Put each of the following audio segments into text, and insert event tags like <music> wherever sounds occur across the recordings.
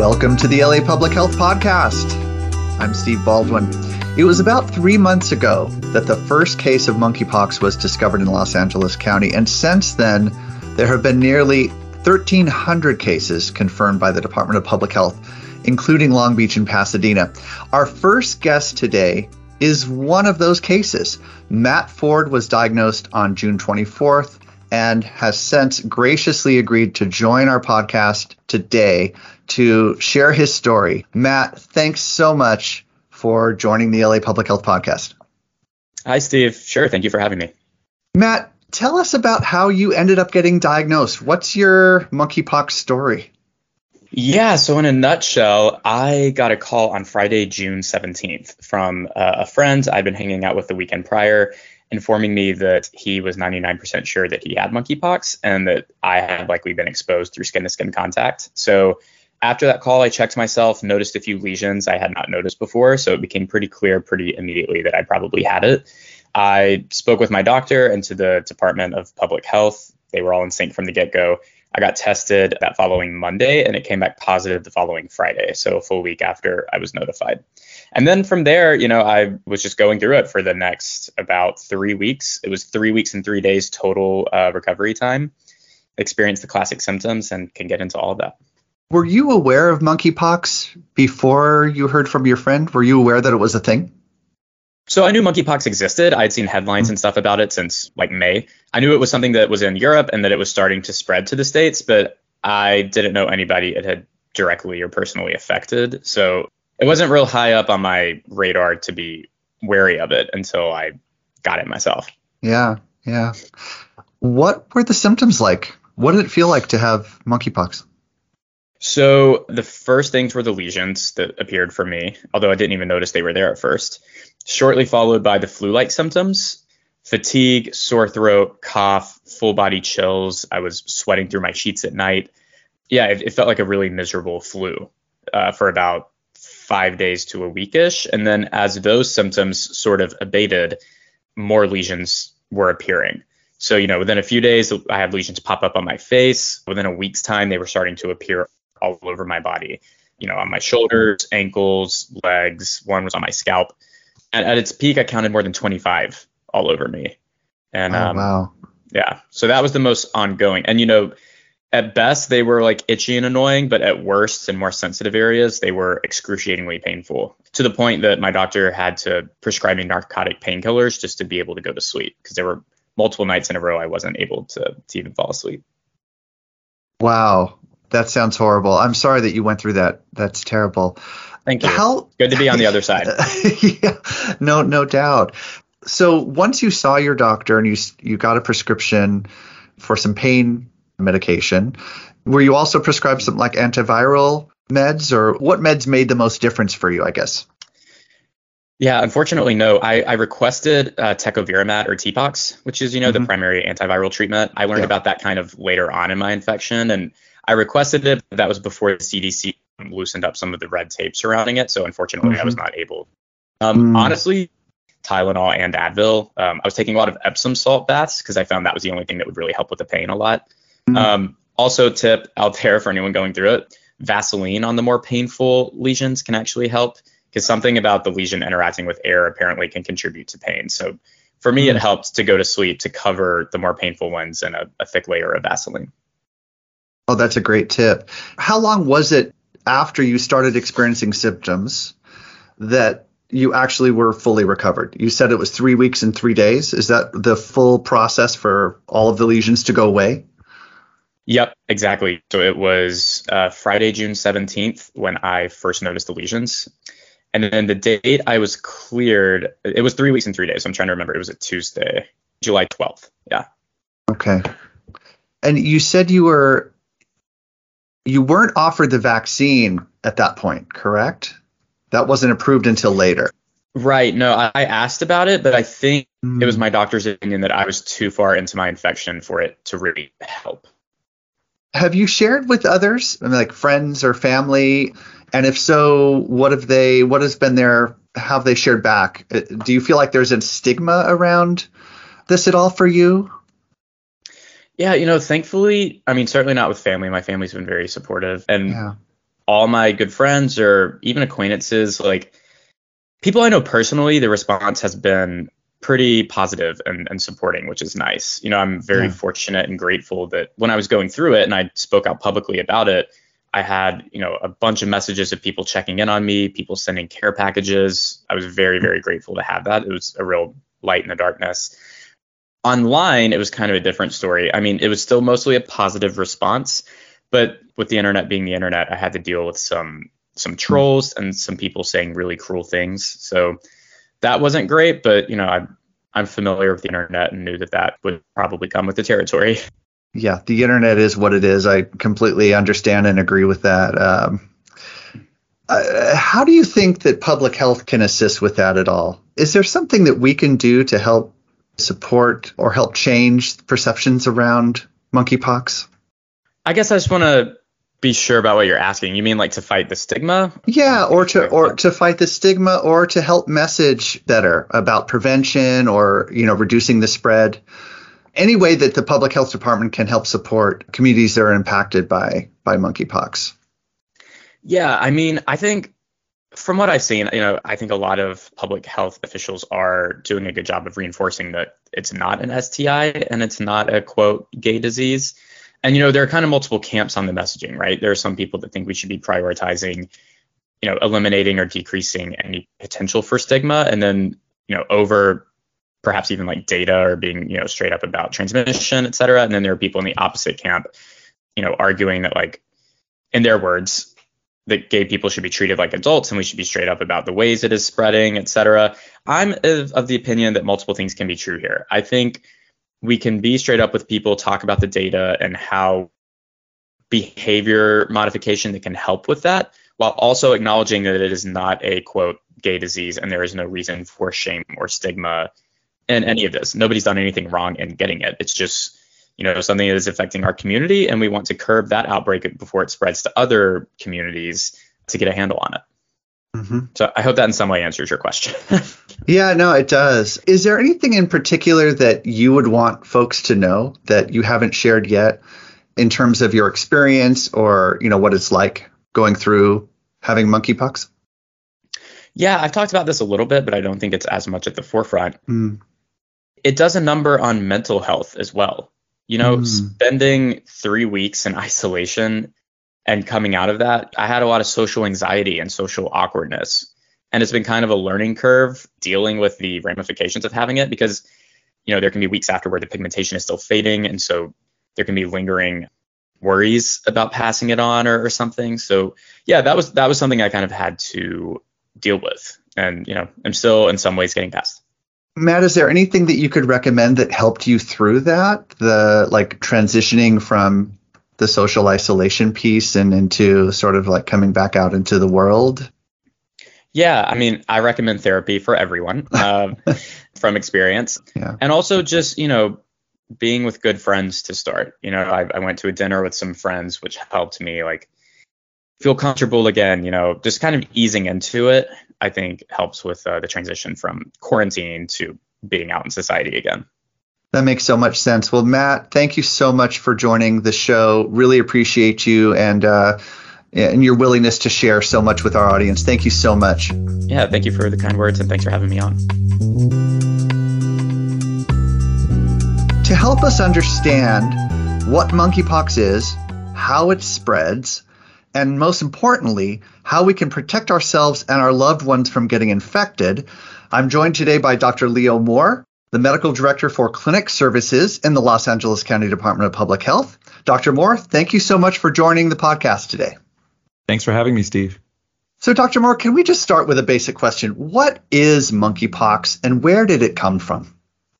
Welcome to the LA Public Health Podcast. I'm Steve Baldwin. It was about three months ago that the first case of monkeypox was discovered in Los Angeles County, and since then, there have been nearly 1,300 cases confirmed by the Department of Public Health, including Long Beach and Pasadena. Our first guest today is one of those cases. Matt Ford was diagnosed on June 24th and has since graciously agreed to join our podcast today to share his story. Matt, thanks so much for joining the LA Public Health Podcast. Hi, Steve. Sure. Thank you for having me. Matt, tell us about how you ended up getting diagnosed. What's your monkeypox story? Yeah, so in a nutshell, I got a call on Friday, June 17th from uh, a friend I'd been hanging out with the weekend prior, informing me that he was 99% sure that he had monkeypox and that I had likely been exposed through skin to skin contact. So after that call, I checked myself, noticed a few lesions I had not noticed before. So it became pretty clear pretty immediately that I probably had it. I spoke with my doctor and to the Department of Public Health. They were all in sync from the get go. I got tested that following Monday and it came back positive the following Friday, so a full week after I was notified. And then from there, you know, I was just going through it for the next about three weeks. It was three weeks and three days total uh, recovery time. Experienced the classic symptoms and can get into all of that. Were you aware of monkeypox before you heard from your friend? Were you aware that it was a thing? So I knew monkeypox existed. I'd seen headlines mm-hmm. and stuff about it since like May. I knew it was something that was in Europe and that it was starting to spread to the states, but I didn't know anybody it had directly or personally affected. So it wasn't real high up on my radar to be wary of it until I got it myself. Yeah, yeah. What were the symptoms like? What did it feel like to have monkeypox? So the first things were the lesions that appeared for me, although I didn't even notice they were there at first. Shortly followed by the flu-like symptoms, fatigue, sore throat, cough, full body chills. I was sweating through my sheets at night. Yeah, it, it felt like a really miserable flu uh, for about five days to a weekish. And then as those symptoms sort of abated, more lesions were appearing. So, you know, within a few days, I had lesions pop up on my face. Within a week's time, they were starting to appear all over my body, you know, on my shoulders, ankles, legs. One was on my scalp. And at its peak, I counted more than 25 all over me. And oh, um, wow. Yeah. So that was the most ongoing. And, you know, at best, they were like itchy and annoying, but at worst, in more sensitive areas, they were excruciatingly painful to the point that my doctor had to prescribe me narcotic painkillers just to be able to go to sleep because there were multiple nights in a row I wasn't able to, to even fall asleep. Wow. That sounds horrible. I'm sorry that you went through that. That's terrible. Thank you. How good to be on the other side. <laughs> yeah, no, no doubt. So once you saw your doctor and you you got a prescription for some pain medication, were you also prescribed some like antiviral meds, or what meds made the most difference for you? I guess. Yeah, unfortunately, no. I, I requested uh, tecovirimat or TPOXX, which is you know mm-hmm. the primary antiviral treatment. I learned yeah. about that kind of later on in my infection, and I requested it. But that was before the CDC loosened up some of the red tape surrounding it. So unfortunately, mm-hmm. I was mm-hmm. not able. Um, mm. Honestly, Tylenol and Advil. Um, I was taking a lot of Epsom salt baths because I found that was the only thing that would really help with the pain a lot. Mm. Um, also, tip out there for anyone going through it: Vaseline on the more painful lesions can actually help because something about the lesion interacting with air apparently can contribute to pain. So for me, mm. it helped to go to sleep to cover the more painful ones in a, a thick layer of Vaseline. Oh, that's a great tip. How long was it after you started experiencing symptoms that you actually were fully recovered? You said it was three weeks and three days. Is that the full process for all of the lesions to go away? Yep, exactly. So it was uh, Friday, June 17th when I first noticed the lesions. And then the date I was cleared, it was three weeks and three days. So I'm trying to remember. It was a Tuesday, July 12th. Yeah. Okay. And you said you were you weren't offered the vaccine at that point, correct? That wasn't approved until later. Right. No, I, I asked about it, but I think mm. it was my doctor's opinion that I was too far into my infection for it to really help. Have you shared with others, like friends or family? And if so, what have they? What has been their? How have they shared back? Uh, do you feel like there's a stigma around this at all for you? Yeah, you know, thankfully, I mean, certainly not with family. My family's been very supportive, and yeah. all my good friends or even acquaintances, like people I know personally, the response has been pretty positive and, and supporting, which is nice. You know, I'm very yeah. fortunate and grateful that when I was going through it and I spoke out publicly about it, I had, you know, a bunch of messages of people checking in on me, people sending care packages. I was very, very grateful to have that. It was a real light in the darkness. Online, it was kind of a different story. I mean, it was still mostly a positive response, but with the internet being the internet, I had to deal with some some trolls and some people saying really cruel things. So that wasn't great, but you know, I I'm familiar with the internet and knew that that would probably come with the territory. <laughs> Yeah, the internet is what it is. I completely understand and agree with that. Um, uh, how do you think that public health can assist with that at all? Is there something that we can do to help support or help change perceptions around monkeypox? I guess I just want to be sure about what you're asking. You mean like to fight the stigma? Yeah, or to or to fight the stigma or to help message better about prevention or, you know, reducing the spread. Any way that the public health department can help support communities that are impacted by by monkeypox. Yeah, I mean, I think from what I've seen, you know, I think a lot of public health officials are doing a good job of reinforcing that it's not an STI and it's not a quote gay disease. And you know, there are kind of multiple camps on the messaging, right? There are some people that think we should be prioritizing, you know, eliminating or decreasing any potential for stigma, and then you know, over perhaps even like data or being you know straight up about transmission, et cetera. And then there are people in the opposite camp, you know, arguing that like, in their words, that gay people should be treated like adults and we should be straight up about the ways it is spreading, et cetera. I'm of, of the opinion that multiple things can be true here. I think we can be straight up with people, talk about the data and how behavior modification that can help with that, while also acknowledging that it is not a quote gay disease and there is no reason for shame or stigma in any of this. Nobody's done anything wrong in getting it. It's just you know something that is affecting our community and we want to curb that outbreak before it spreads to other communities to get a handle on it. Mm-hmm. So I hope that in some way answers your question. <laughs> yeah, no, it does. Is there anything in particular that you would want folks to know that you haven't shared yet in terms of your experience or, you know, what it's like going through having monkeypox? Yeah, I've talked about this a little bit, but I don't think it's as much at the forefront. Mm. It does a number on mental health as well. You know, mm. spending three weeks in isolation and coming out of that, I had a lot of social anxiety and social awkwardness. And it's been kind of a learning curve dealing with the ramifications of having it because, you know, there can be weeks after where the pigmentation is still fading. And so there can be lingering worries about passing it on or, or something. So yeah, that was that was something I kind of had to deal with. And, you know, I'm still in some ways getting past. Matt, is there anything that you could recommend that helped you through that? The like transitioning from the social isolation piece and into sort of like coming back out into the world? Yeah, I mean, I recommend therapy for everyone uh, <laughs> from experience. Yeah. And also just, you know, being with good friends to start. You know, I, I went to a dinner with some friends, which helped me like feel comfortable again. You know, just kind of easing into it, I think helps with uh, the transition from quarantine to being out in society again. That makes so much sense. Well, Matt, thank you so much for joining the show. Really appreciate you and uh, and your willingness to share so much with our audience. Thank you so much. Yeah, thank you for the kind words and thanks for having me on. To help us understand what monkeypox is, how it spreads, and most importantly, how we can protect ourselves and our loved ones from getting infected, I'm joined today by Dr. Leo Moore, the medical director for clinic services in the Los Angeles County Department of Public Health. Dr. Moore, thank you so much for joining the podcast today. Thanks for having me, Steve. So, Dr. Moore, can we just start with a basic question? What is monkeypox and where did it come from?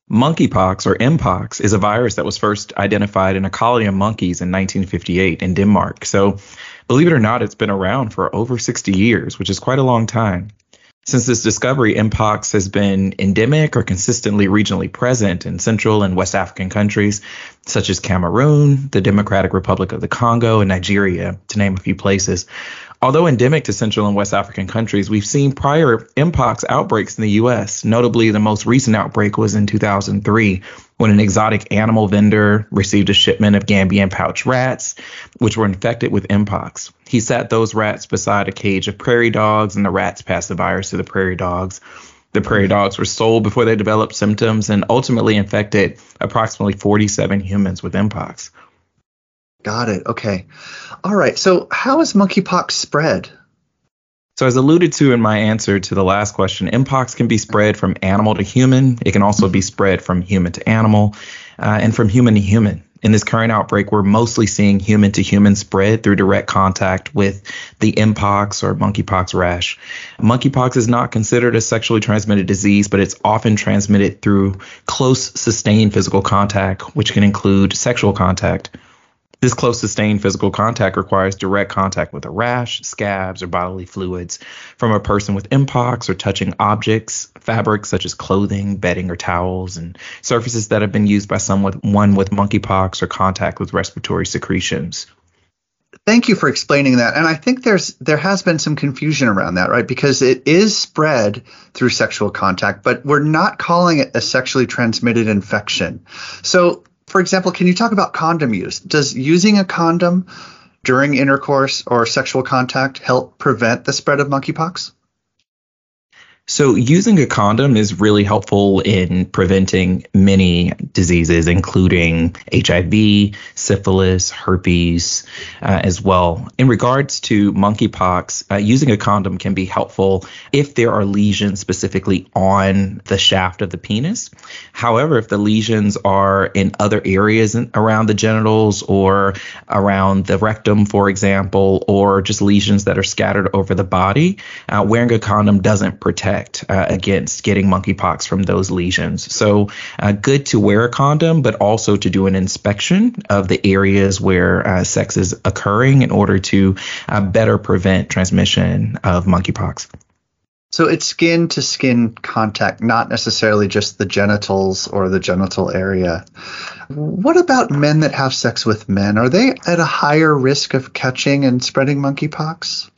Monkeypox, or Mpox, is a virus that was first identified in a colony of monkeys in 1958 in Denmark. So, believe it or not, it's been around for over 60 years, which is quite a long time. Since this discovery, Mpox has been endemic or consistently regionally present in Central and West African countries such as Cameroon, the Democratic Republic of the Congo, and Nigeria, to name a few places. Although endemic to Central and West African countries, we've seen prior Mpox outbreaks in the U.S. Notably, the most recent outbreak was in 2003 when an exotic animal vendor received a shipment of Gambian pouch rats, which were infected with Mpox. He sat those rats beside a cage of prairie dogs, and the rats passed the virus to the prairie dogs. The prairie dogs were sold before they developed symptoms and ultimately infected approximately 47 humans with Mpox. Got it. Okay. All right. So, how is monkeypox spread? So, as alluded to in my answer to the last question, Mpox can be spread from animal to human. It can also be spread from human to animal uh, and from human to human. In this current outbreak, we're mostly seeing human to human spread through direct contact with the Mpox or monkeypox rash. Monkeypox is not considered a sexually transmitted disease, but it's often transmitted through close, sustained physical contact, which can include sexual contact. This close sustained physical contact requires direct contact with a rash, scabs, or bodily fluids from a person with mpox or touching objects, fabrics such as clothing, bedding, or towels, and surfaces that have been used by someone one with monkeypox or contact with respiratory secretions. Thank you for explaining that. And I think there's there has been some confusion around that, right? Because it is spread through sexual contact, but we're not calling it a sexually transmitted infection. So for example, can you talk about condom use? Does using a condom during intercourse or sexual contact help prevent the spread of monkeypox? So, using a condom is really helpful in preventing many diseases, including HIV, syphilis, herpes, uh, as well. In regards to monkeypox, uh, using a condom can be helpful if there are lesions specifically on the shaft of the penis. However, if the lesions are in other areas around the genitals or around the rectum, for example, or just lesions that are scattered over the body, uh, wearing a condom doesn't protect protect uh, against getting monkeypox from those lesions. So, uh, good to wear a condom, but also to do an inspection of the areas where uh, sex is occurring in order to uh, better prevent transmission of monkeypox. So it's skin to skin contact, not necessarily just the genitals or the genital area. What about men that have sex with men? Are they at a higher risk of catching and spreading monkeypox?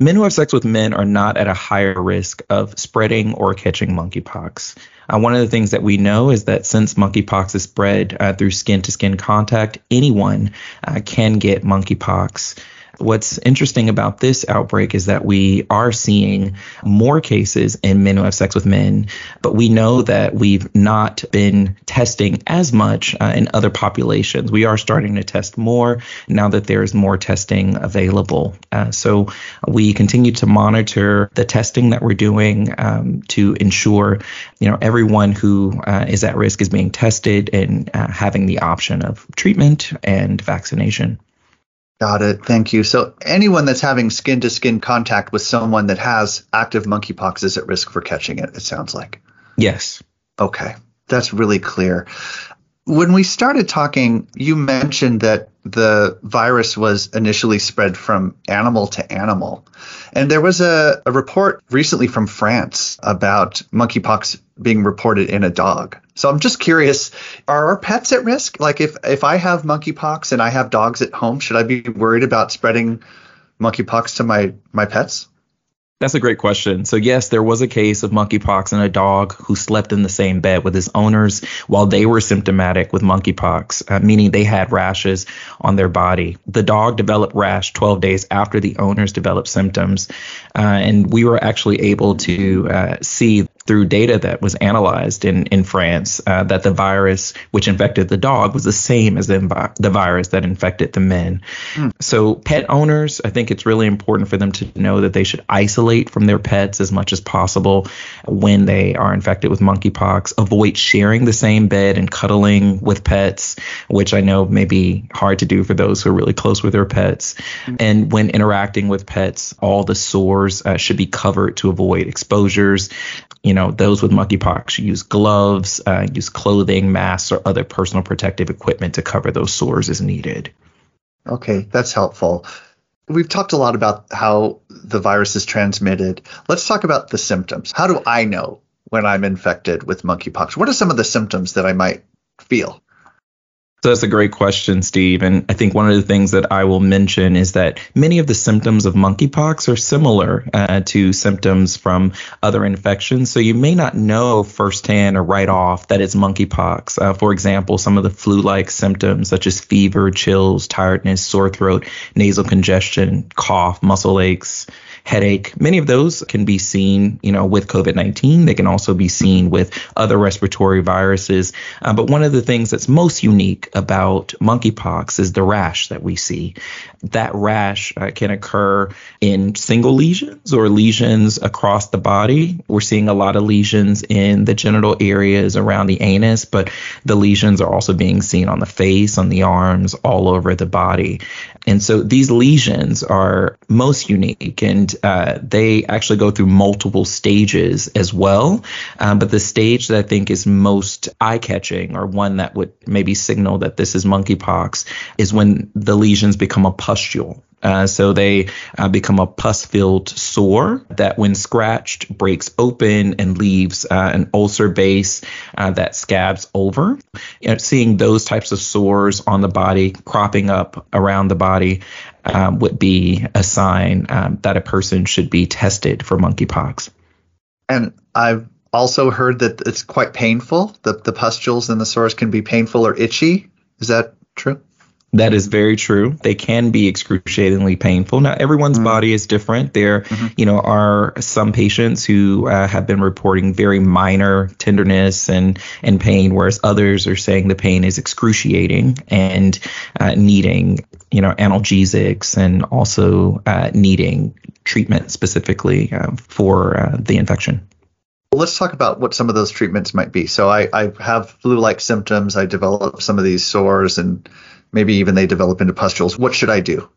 Men who have sex with men are not at a higher risk of spreading or catching monkeypox. Uh, one of the things that we know is that since monkeypox is spread uh, through skin to skin contact, anyone uh, can get monkeypox. What's interesting about this outbreak is that we are seeing more cases in men who have sex with men, but we know that we've not been testing as much uh, in other populations. We are starting to test more now that there's more testing available. Uh, so we continue to monitor the testing that we're doing um, to ensure, you know, everyone who uh, is at risk is being tested and uh, having the option of treatment and vaccination. Got it. Thank you. So anyone that's having skin to skin contact with someone that has active monkeypox is at risk for catching it, it sounds like. Yes. Okay. That's really clear. When we started talking, you mentioned that the virus was initially spread from animal to animal. And there was a, a report recently from France about monkeypox being reported in a dog. So I'm just curious, are our pets at risk? Like if if I have monkeypox and I have dogs at home, should I be worried about spreading monkeypox to my my pets? That's a great question. So, yes, there was a case of monkeypox in a dog who slept in the same bed with his owners while they were symptomatic with monkeypox, uh, meaning they had rashes on their body. The dog developed rash 12 days after the owners developed symptoms. Uh, and we were actually able to uh, see through data that was analyzed in, in France uh, that the virus which infected the dog was the same as the, the virus that infected the men. Mm. So, pet owners, I think it's really important for them to know that they should isolate from their pets as much as possible when they are infected with monkeypox. Avoid sharing the same bed and cuddling with pets, which I know may be hard to do for those who are really close with their pets. Mm. And when interacting with pets, all the sores uh, should be covered to avoid exposures you know, those with monkeypox use gloves, uh, use clothing, masks, or other personal protective equipment to cover those sores as needed. Okay, that's helpful. We've talked a lot about how the virus is transmitted. Let's talk about the symptoms. How do I know when I'm infected with monkeypox? What are some of the symptoms that I might feel? So that's a great question, Steve. And I think one of the things that I will mention is that many of the symptoms of monkeypox are similar uh, to symptoms from other infections. So you may not know firsthand or right off that it's monkeypox. Uh, for example, some of the flu like symptoms, such as fever, chills, tiredness, sore throat, nasal congestion, cough, muscle aches headache. Many of those can be seen, you know, with COVID-19. They can also be seen with other respiratory viruses. Uh, but one of the things that's most unique about monkeypox is the rash that we see. That rash uh, can occur in single lesions or lesions across the body. We're seeing a lot of lesions in the genital areas around the anus, but the lesions are also being seen on the face, on the arms, all over the body. And so these lesions are most unique and uh, they actually go through multiple stages as well. Um, but the stage that I think is most eye catching or one that would maybe signal that this is monkeypox is when the lesions become a pustule. Uh, so they uh, become a pus-filled sore that, when scratched, breaks open and leaves uh, an ulcer base uh, that scabs over. You know, seeing those types of sores on the body cropping up around the body um, would be a sign um, that a person should be tested for monkeypox. And I've also heard that it's quite painful. The the pustules and the sores can be painful or itchy. Is that true? That is very true. They can be excruciatingly painful. Now, everyone's mm body is different. There, mm-hmm. you know, are some patients who uh, have been reporting very minor tenderness and and pain, whereas others are saying the pain is excruciating and uh, needing, you know, analgesics and also uh, needing treatment specifically uh, for uh, the infection. Well, let's talk about what some of those treatments might be. So I, I have flu-like symptoms. I develop some of these sores and maybe even they develop into pustules. What should I do?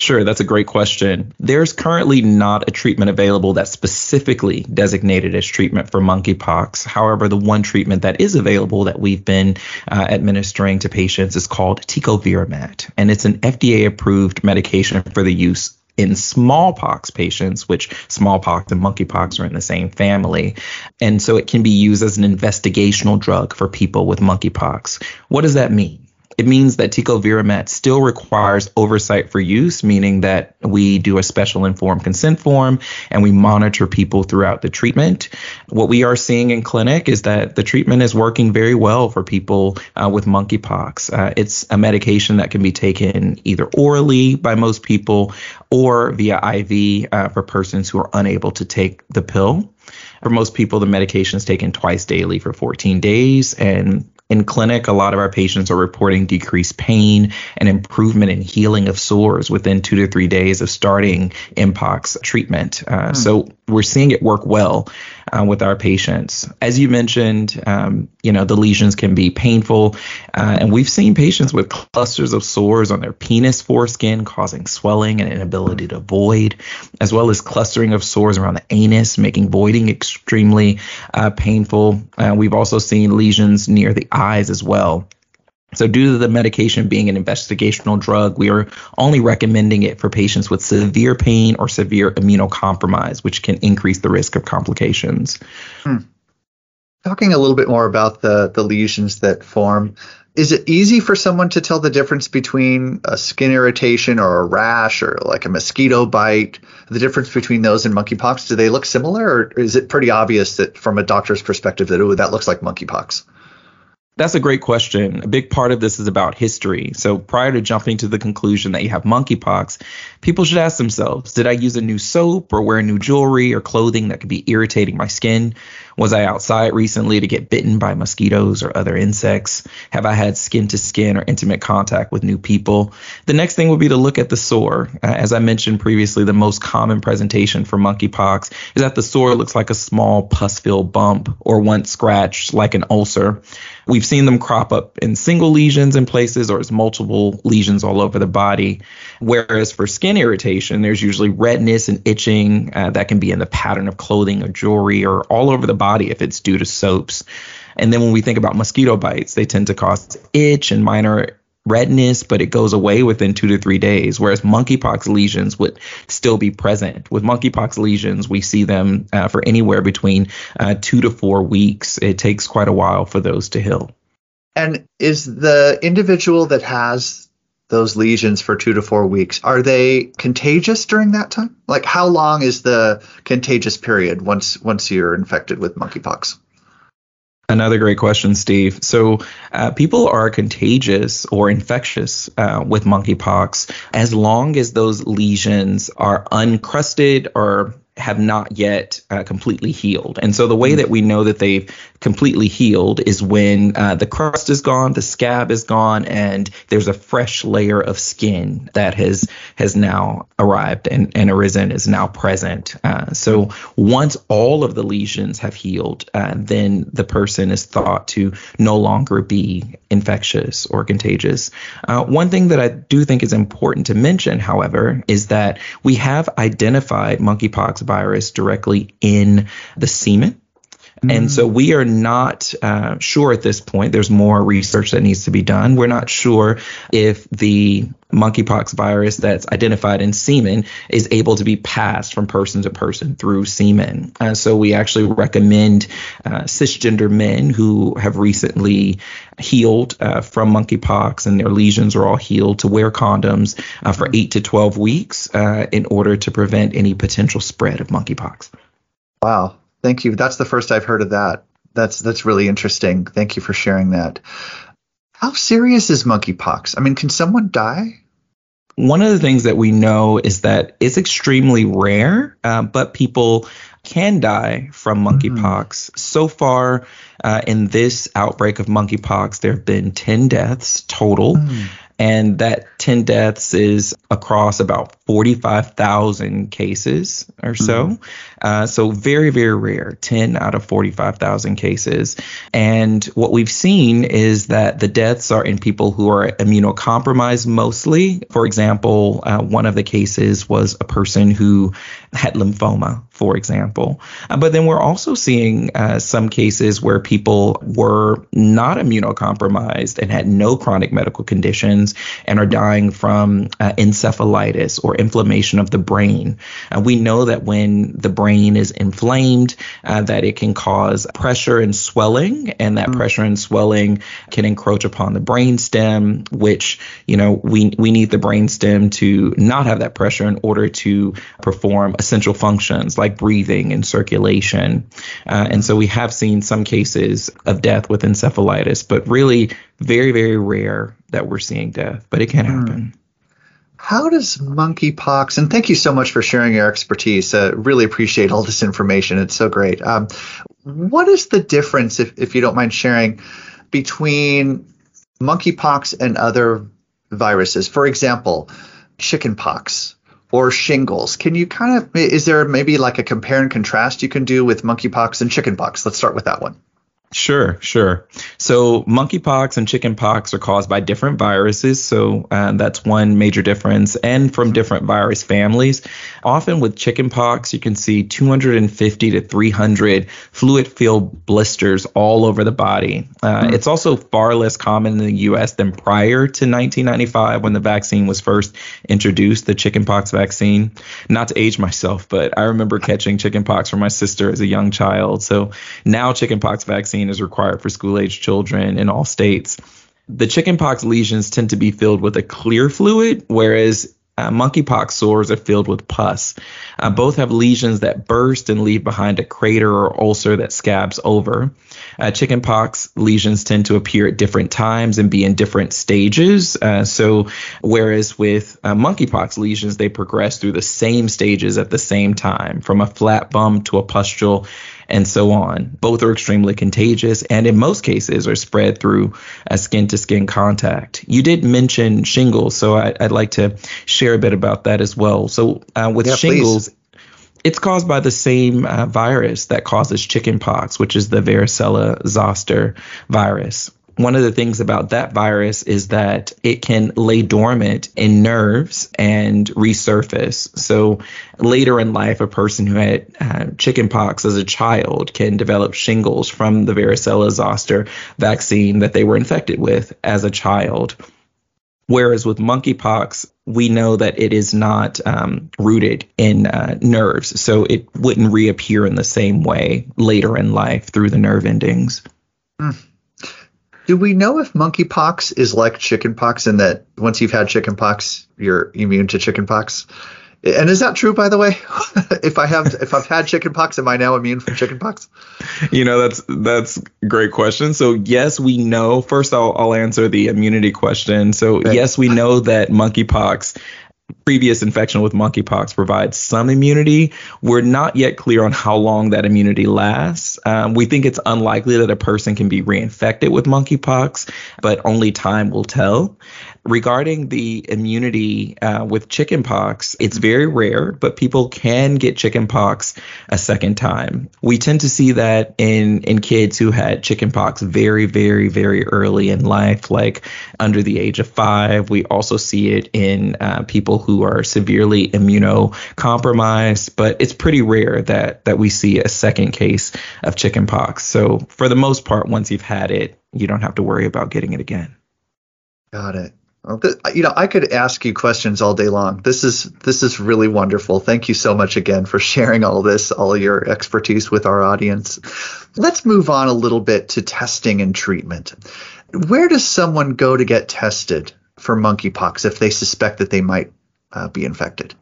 Sure, that's a great question. There's currently not a treatment available that's specifically designated as treatment for monkeypox. However, the one treatment that is available that we've been uh, administering to patients is called tecovirimat, and it's an FDA approved medication for the use in smallpox patients, which smallpox and monkeypox are in the same family. And so it can be used as an investigational drug for people with monkeypox. What does that mean? It means that tecovirimat still requires oversight for use, meaning that we do a special informed consent form and we monitor people throughout the treatment. What we are seeing in clinic is that the treatment is working very well for people uh, with monkeypox. Uh, it's a medication that can be taken either orally by most people or via IV uh, for persons who are unable to take the pill. For most people, the medication is taken twice daily for 14 days, and in clinic, a lot of our patients are reporting decreased pain and improvement in healing of sores within two to three days of starting Mpox treatment. Uh, hmm. So we're seeing it work well uh, with our patients. As you mentioned, um, you know, the lesions can be painful. Uh, and we've seen patients with clusters of sores on their penis foreskin causing swelling and inability to void, as well as clustering of sores around the anus, making voiding extremely uh, painful. Uh, we've also seen lesions near the eyes as well. So, due to the medication being an investigational drug, we are only recommending it for patients with severe pain or severe immunocompromise, which can increase the risk of complications. Hmm. Talking a little bit more about the, the lesions that form, is it easy for someone to tell the difference between a skin irritation or a rash or like a mosquito bite? The difference between those and monkeypox, do they look similar or is it pretty obvious that from a doctor's perspective that, oh, that looks like monkeypox? That's a great question. A big part of this is about history. So prior to jumping to the conclusion that you have monkeypox, people should ask themselves, did I use a new soap or wear new jewelry or clothing that could be irritating my skin? Was I outside recently to get bitten by mosquitoes or other insects? Have I had skin to skin or intimate contact with new people? The next thing would be to look at the sore. Uh, as I mentioned previously, the most common presentation for monkeypox is that the sore looks like a small pus filled bump or once scratched like an ulcer. We've seen them crop up in single lesions in places or as multiple lesions all over the body. Whereas for skin irritation, there's usually redness and itching uh, that can be in the pattern of clothing or jewelry or all over the body if it's due to soaps. And then when we think about mosquito bites, they tend to cause itch and minor redness, but it goes away within two to three days, whereas monkeypox lesions would still be present. With monkeypox lesions, we see them uh, for anywhere between uh, two to four weeks. It takes quite a while for those to heal. And is the individual that has those lesions for two to four weeks, are they contagious during that time? Like how long is the contagious period once once you're infected with monkeypox? Another great question, Steve. So, uh, people are contagious or infectious uh, with monkeypox as long as those lesions are uncrusted or have not yet uh, completely healed. And so the way that we know that they've completely healed is when uh, the crust is gone, the scab is gone, and there's a fresh layer of skin that has has now arrived and, and arisen is now present. Uh, so once all of the lesions have healed, uh, then the person is thought to no longer be infectious or contagious. Uh, one thing that I do think is important to mention, however, is that we have identified monkeypox virus directly in the semen. And so we are not uh, sure at this point. There's more research that needs to be done. We're not sure if the monkeypox virus that's identified in semen is able to be passed from person to person through semen. Uh, so we actually recommend uh, cisgender men who have recently healed uh, from monkeypox and their lesions are all healed to wear condoms uh, for 8 to 12 weeks uh, in order to prevent any potential spread of monkeypox. Wow. Thank you. That's the first I've heard of that. That's that's really interesting. Thank you for sharing that. How serious is monkeypox? I mean, can someone die? One of the things that we know is that it's extremely rare, uh, but people can die from monkeypox. Mm. So far, uh, in this outbreak of monkeypox, there have been 10 deaths total. Mm and that 10 deaths is across about 45,000 cases or so. Mm-hmm. Uh, so very, very rare, 10 out of 45,000 cases. And what we've seen is that the deaths are in people who are immunocompromised mostly. For example, uh, one of the cases was a person who had lymphoma, for example. Uh, but then we're also seeing uh, some cases where people were not immunocompromised and had no chronic medical conditions and are dying from uh, encephalitis or inflammation of the brain. Uh, we know that when the brain is inflamed, uh, that it can cause pressure and swelling, and that mm. pressure and swelling can encroach upon the brain stem, which you know we we need the brain stem to not have that pressure in order to perform essential functions like breathing and circulation. Uh, and so we have seen some cases of death with encephalitis, but really very, very rare that we're seeing death, but it can hmm. happen. How does monkeypox, and thank you so much for sharing your expertise. Uh, really appreciate all this information. It's so great. Um, what is the difference, if, if you don't mind sharing, between monkeypox and other viruses? For example, chickenpox or shingles. Can you kind of, is there maybe like a compare and contrast you can do with monkeypox and chickenpox? Let's start with that one. Sure, sure. So monkeypox and chickenpox are caused by different viruses. So uh, that's one major difference, and from different virus families. Often with chickenpox, you can see 250 to 300 fluid-filled blisters all over the body. Uh, mm. It's also far less common in the U.S. than prior to 1995 when the vaccine was first introduced, the chickenpox vaccine. Not to age myself, but I remember catching chickenpox from my sister as a young child. So now chickenpox vaccine vaccine is required for school age children in all states. The chickenpox lesions tend to be filled with a clear fluid, whereas uh, monkeypox sores are filled with pus. Uh, both have lesions that burst and leave behind a crater or ulcer that scabs over. Uh, chickenpox lesions tend to appear at different times and be in different stages. Uh, so, whereas with uh, monkeypox lesions, they progress through the same stages at the same time, from a flat bump to a pustule and so on. Both are extremely contagious and in most cases are spread through a skin to skin contact. You did mention shingles, so I, would like to share a bit about that as well. So uh, with yeah, shingles, please. It's caused by the same uh, virus that causes chickenpox, which is the varicella zoster virus one of the things about that virus is that it can lay dormant in nerves and resurface. So later in life, a person who had uh, chickenpox as a child can develop shingles from the varicella zoster vaccine that they were infected with as a child. Whereas with monkeypox, we know that it is not um, rooted in uh, nerves, so it wouldn't reappear in the same way later in life through the nerve endings. Mm Do we know if monkeypox is like chickenpox in that once you've had chickenpox, you're immune to chickenpox? And is that true, by the way? <laughs> if I have, if I've had chickenpox, am I now immune from chickenpox? You know, that's that's great question. So yes, we know. First, I'll I'll answer the immunity question. So okay. yes, we know that monkeypox previous infection with monkeypox provides some immunity. We're not yet clear on how long that immunity lasts. Um, we think it's unlikely that a person can be reinfected with monkeypox, but only time will tell. Regarding the immunity uh, with chickenpox, it's very rare, but people can get chickenpox a second time. We tend to see that in in kids who had chickenpox very, very, very early in life, like under the age of five. We also see it in uh, people who are severely immunocompromised, but it's pretty rare that that we see a second case of chickenpox. So for the most part, once you've had it, you don't have to worry about getting it again. Got it. Well, th- you know, I could ask you questions all day long. This is this is really wonderful. Thank you so much again for <laughs> sharing all this, all your expertise with our audience. Let's move on a little bit to testing and treatment. Where does someone go to get tested for monkeypox if they suspect that they might uh, be infected?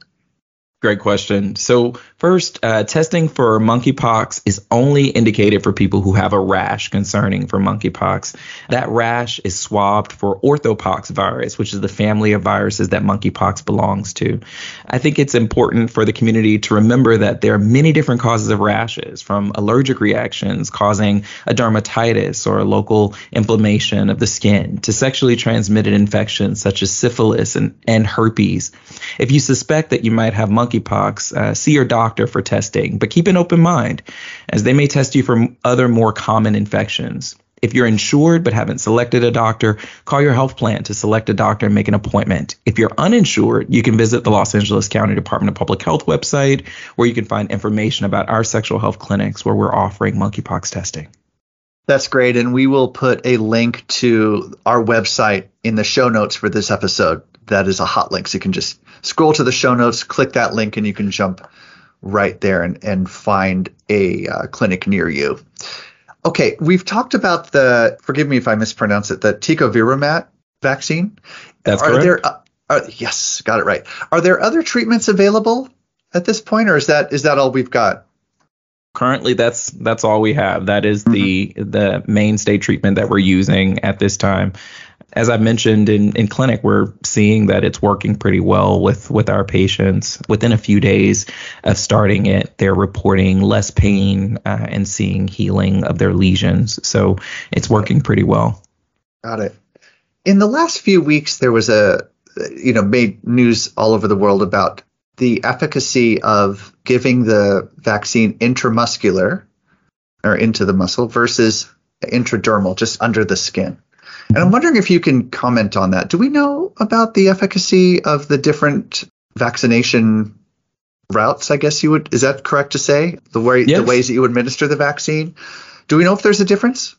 Great question. So, first, uh, testing for monkeypox is only indicated for people who have a rash concerning for monkeypox. That rash is swabbed for orthopox virus, which is the family of viruses that monkeypox belongs to. I think it's important for the community to remember that there are many different causes of rashes, from allergic reactions causing a dermatitis or a local inflammation of the skin to sexually transmitted infections such as syphilis and, and herpes. If you suspect that you might have monkeypox, uh, see your doctor for testing, but keep an open mind as they may test you for other more common infections. If you're insured but haven't selected a doctor, call your health plan to select a doctor and make an appointment. If you're uninsured, you can visit the Los Angeles County Department of Public Health website where you can find information about our sexual health clinics where we're offering monkeypox testing. That's great. And we will put a link to our website in the show notes for this episode. That is a hot link. So you can just scroll to the show notes, click that link, and you can jump right there and, and find a uh, clinic near you. Okay, we've talked about the, forgive me if I mispronounce it, the tecovirimat vaccine. That's are correct. There, uh, are, yes, got it right. Are there other treatments available at this point, or is that is that all we've got? Currently, that's that's all we have. That is the mm-hmm. the mainstay treatment that we're using at this time as I mentioned in, in clinic, we're seeing that it's working pretty well with, with our patients. Within a few days of starting it, they're reporting less pain uh, and seeing healing of their lesions. So it's working pretty well. Got it. In the last few weeks, there was a, you know, made news all over the world about the efficacy of giving the vaccine intramuscular or into the muscle versus intradermal, just under the skin. And I'm wondering if you can comment on that. Do we know about the efficacy of the different vaccination routes? I guess you would. Is that correct to say the way yes. the ways that you administer the vaccine? Do we know if there's a difference?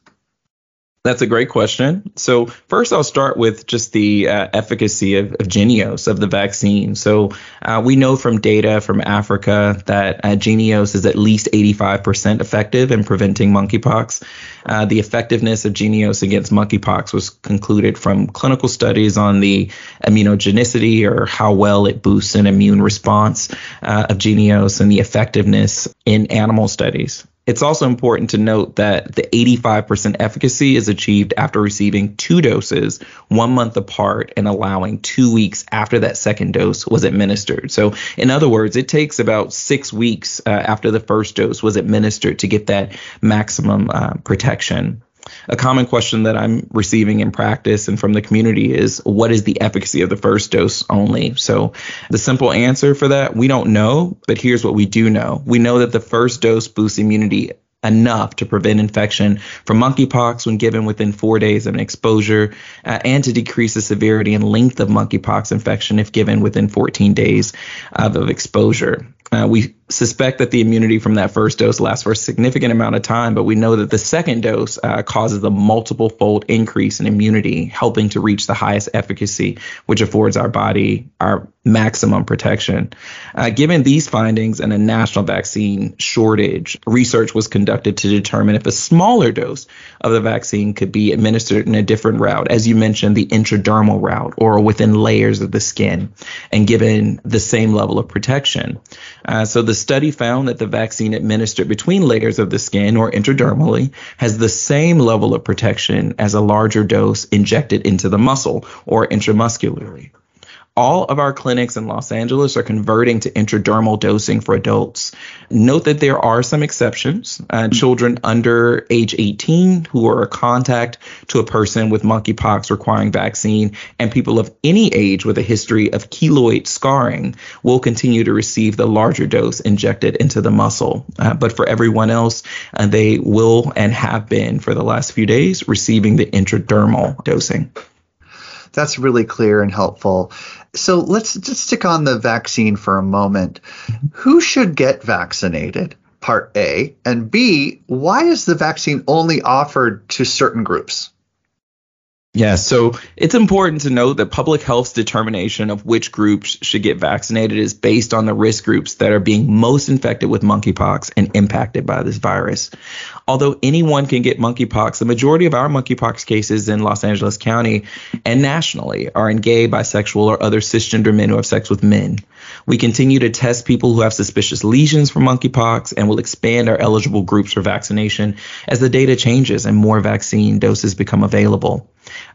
That's a great question. So first, I'll start with just the uh, efficacy of, of Jynneos of the vaccine. So uh, we know from data from Africa that uh, Jynneos is at least 85% effective in preventing monkeypox. Uh, the effectiveness of Jynneos against monkeypox was concluded from clinical studies on the immunogenicity or how well it boosts an immune response uh, of Jynneos and the effectiveness in animal studies. It's also important to note that the 85% efficacy is achieved after receiving two doses one month apart and allowing two weeks after that second dose was administered. So, in other words, it takes about six weeks uh, after the first dose was administered to get that maximum uh, protection. A common question that I'm receiving in practice and from the community is what is the efficacy of the first dose only? So, the simple answer for that, we don't know, but here's what we do know. We know that the first dose boosts immunity enough to prevent infection from monkeypox when given within four days of an exposure uh, and to decrease the severity and length of monkeypox infection if given within 14 days of, of exposure. Uh, we suspect that the immunity from that first dose lasts for a significant amount of time, but we know that the second dose uh, causes a multiple fold increase in immunity, helping to reach the highest efficacy, which affords our body our maximum protection. Uh, given these findings and a national vaccine shortage, research was conducted to determine if a smaller dose of the vaccine could be administered in a different route, as you mentioned, the intradermal route or within layers of the skin, and given the same level of protection. Uh, so the study found that the vaccine administered between layers of the skin or intradermally has the same level of protection as a larger dose injected into the muscle or intramuscularly all of our clinics in Los Angeles are converting to intradermal dosing for adults. Note that there are some exceptions. Uh, children under age 18 who are a contact to a person with monkeypox requiring vaccine, and people of any age with a history of keloid scarring will continue to receive the larger dose injected into the muscle. Uh, but for everyone else, uh, they will and have been for the last few days receiving the intradermal dosing. That's really clear and helpful. So let's just stick on the vaccine for a moment. Who should get vaccinated? Part A. And B, why is the vaccine only offered to certain groups? Yeah, so it's important to note that public health's determination of which groups should get vaccinated is based on the risk groups that are being most infected with monkeypox and impacted by this virus. Although anyone can get monkeypox, the majority of our monkeypox cases in Los Angeles County and nationally are in gay, bisexual, or other cisgender men who have sex with men. We continue to test people who have suspicious lesions for monkeypox and will expand our eligible groups for vaccination as the data changes and more vaccine doses become available.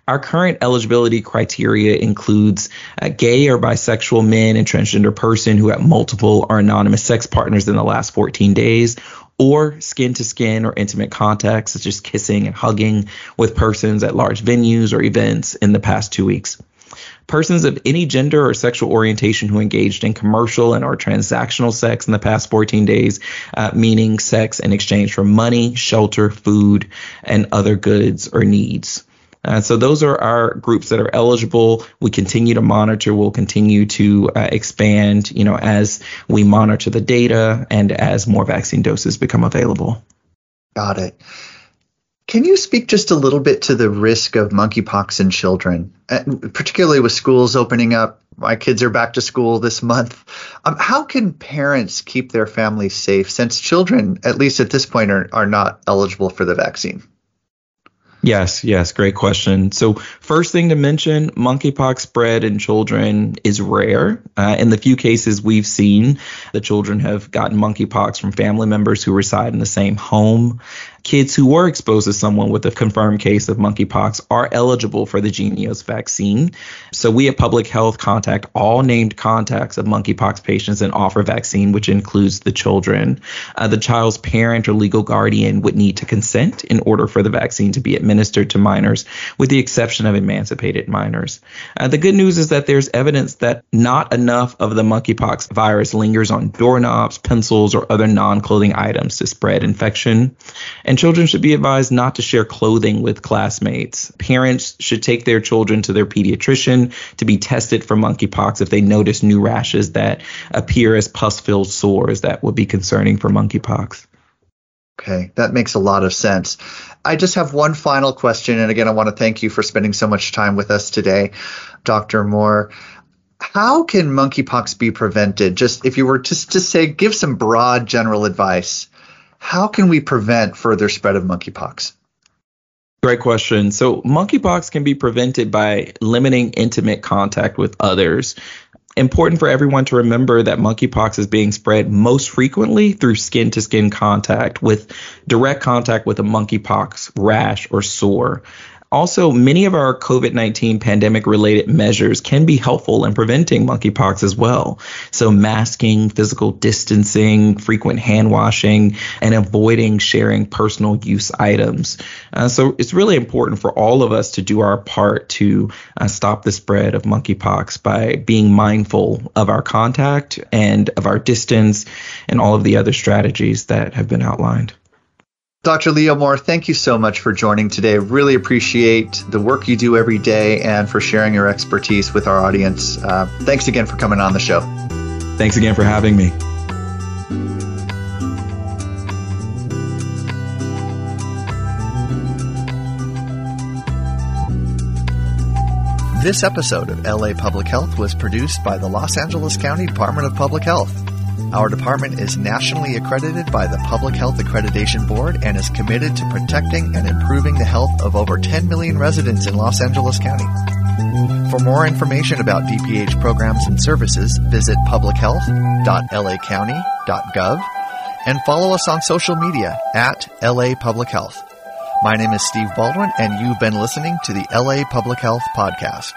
Our current eligibility criteria includes uh, gay or bisexual men and transgender person who have multiple or anonymous sex partners in the last 14 days, or skin to skin or intimate contact, such as kissing and hugging with persons at large venues or events in the past two weeks. Persons of any gender or sexual orientation who engaged in commercial and or transactional sex in the past 14 days, uh, meaning sex in exchange for money, shelter, food, and other goods or needs. Uh, so those are our groups that are eligible. We continue to monitor. We'll continue to uh, expand, you know, as we monitor the data and as more vaccine doses become available. Got it. Can you speak just a little bit to the risk of monkeypox in children, particularly with schools opening up? My kids are back to school this month. Um, how can parents keep their families safe since children, at least at this point, are, are not eligible for the vaccine? Yes, yes, great question. So, first thing to mention monkeypox spread in children is rare. Uh, in the few cases we've seen, the children have gotten monkeypox from family members who reside in the same home kids who were exposed to someone with a confirmed case of monkeypox are eligible for the Jynneos vaccine. So we at Public Health contact all named contacts of monkeypox patients and offer vaccine, which includes the children. Uh, the child's parent or legal guardian would need to consent in order for the vaccine to be administered to minors, with the exception of emancipated minors. Uh, the good news is that there's evidence that not enough of the monkeypox virus lingers on doorknobs, pencils, or other non clothing items to spread infection. And and children should be advised not to share clothing with classmates. Parents should take their children to their pediatrician to be tested for monkeypox if they notice new rashes that appear as pus filled sores that would be concerning for monkeypox. Okay, that makes a lot of sense. I just have one final question. And again, I want to thank you for spending so much time with us today, Dr. Moore. How can monkeypox be prevented? Just if you were just to say, give some broad general advice how can we prevent further spread of monkeypox? Great question. So, monkeypox can be prevented by limiting intimate contact with others. Important for everyone to remember that monkeypox is being spread most frequently through skin to skin contact with direct contact with a monkeypox rash or sore. Also, many of our COVID 19 pandemic related measures can be helpful in preventing monkeypox as well. So, masking, physical distancing, frequent hand washing, and avoiding sharing personal use items. Uh, so, it's really important for all of us to do our part to uh, stop the spread of monkeypox by being mindful of our contact and of our distance and all of the other strategies that have been outlined. Dr. Leo Moore, thank you so much for joining today. Really appreciate the work you do every day and for sharing your expertise with our audience. Uh, thanks again for coming on the show. Thanks again for having me. This episode of LA Public Health was produced by the Los Angeles County Department of Public Health. Our department is nationally accredited by the Public Health Accreditation Board and is committed to protecting and improving the health of over 10 million residents in Los Angeles County. For more information about DPH programs and services, visit publichealth.lacounty.gov and follow us on social media at LA Public Health. My name is Steve Baldwin, and you've been listening to the LA Public Health Podcast.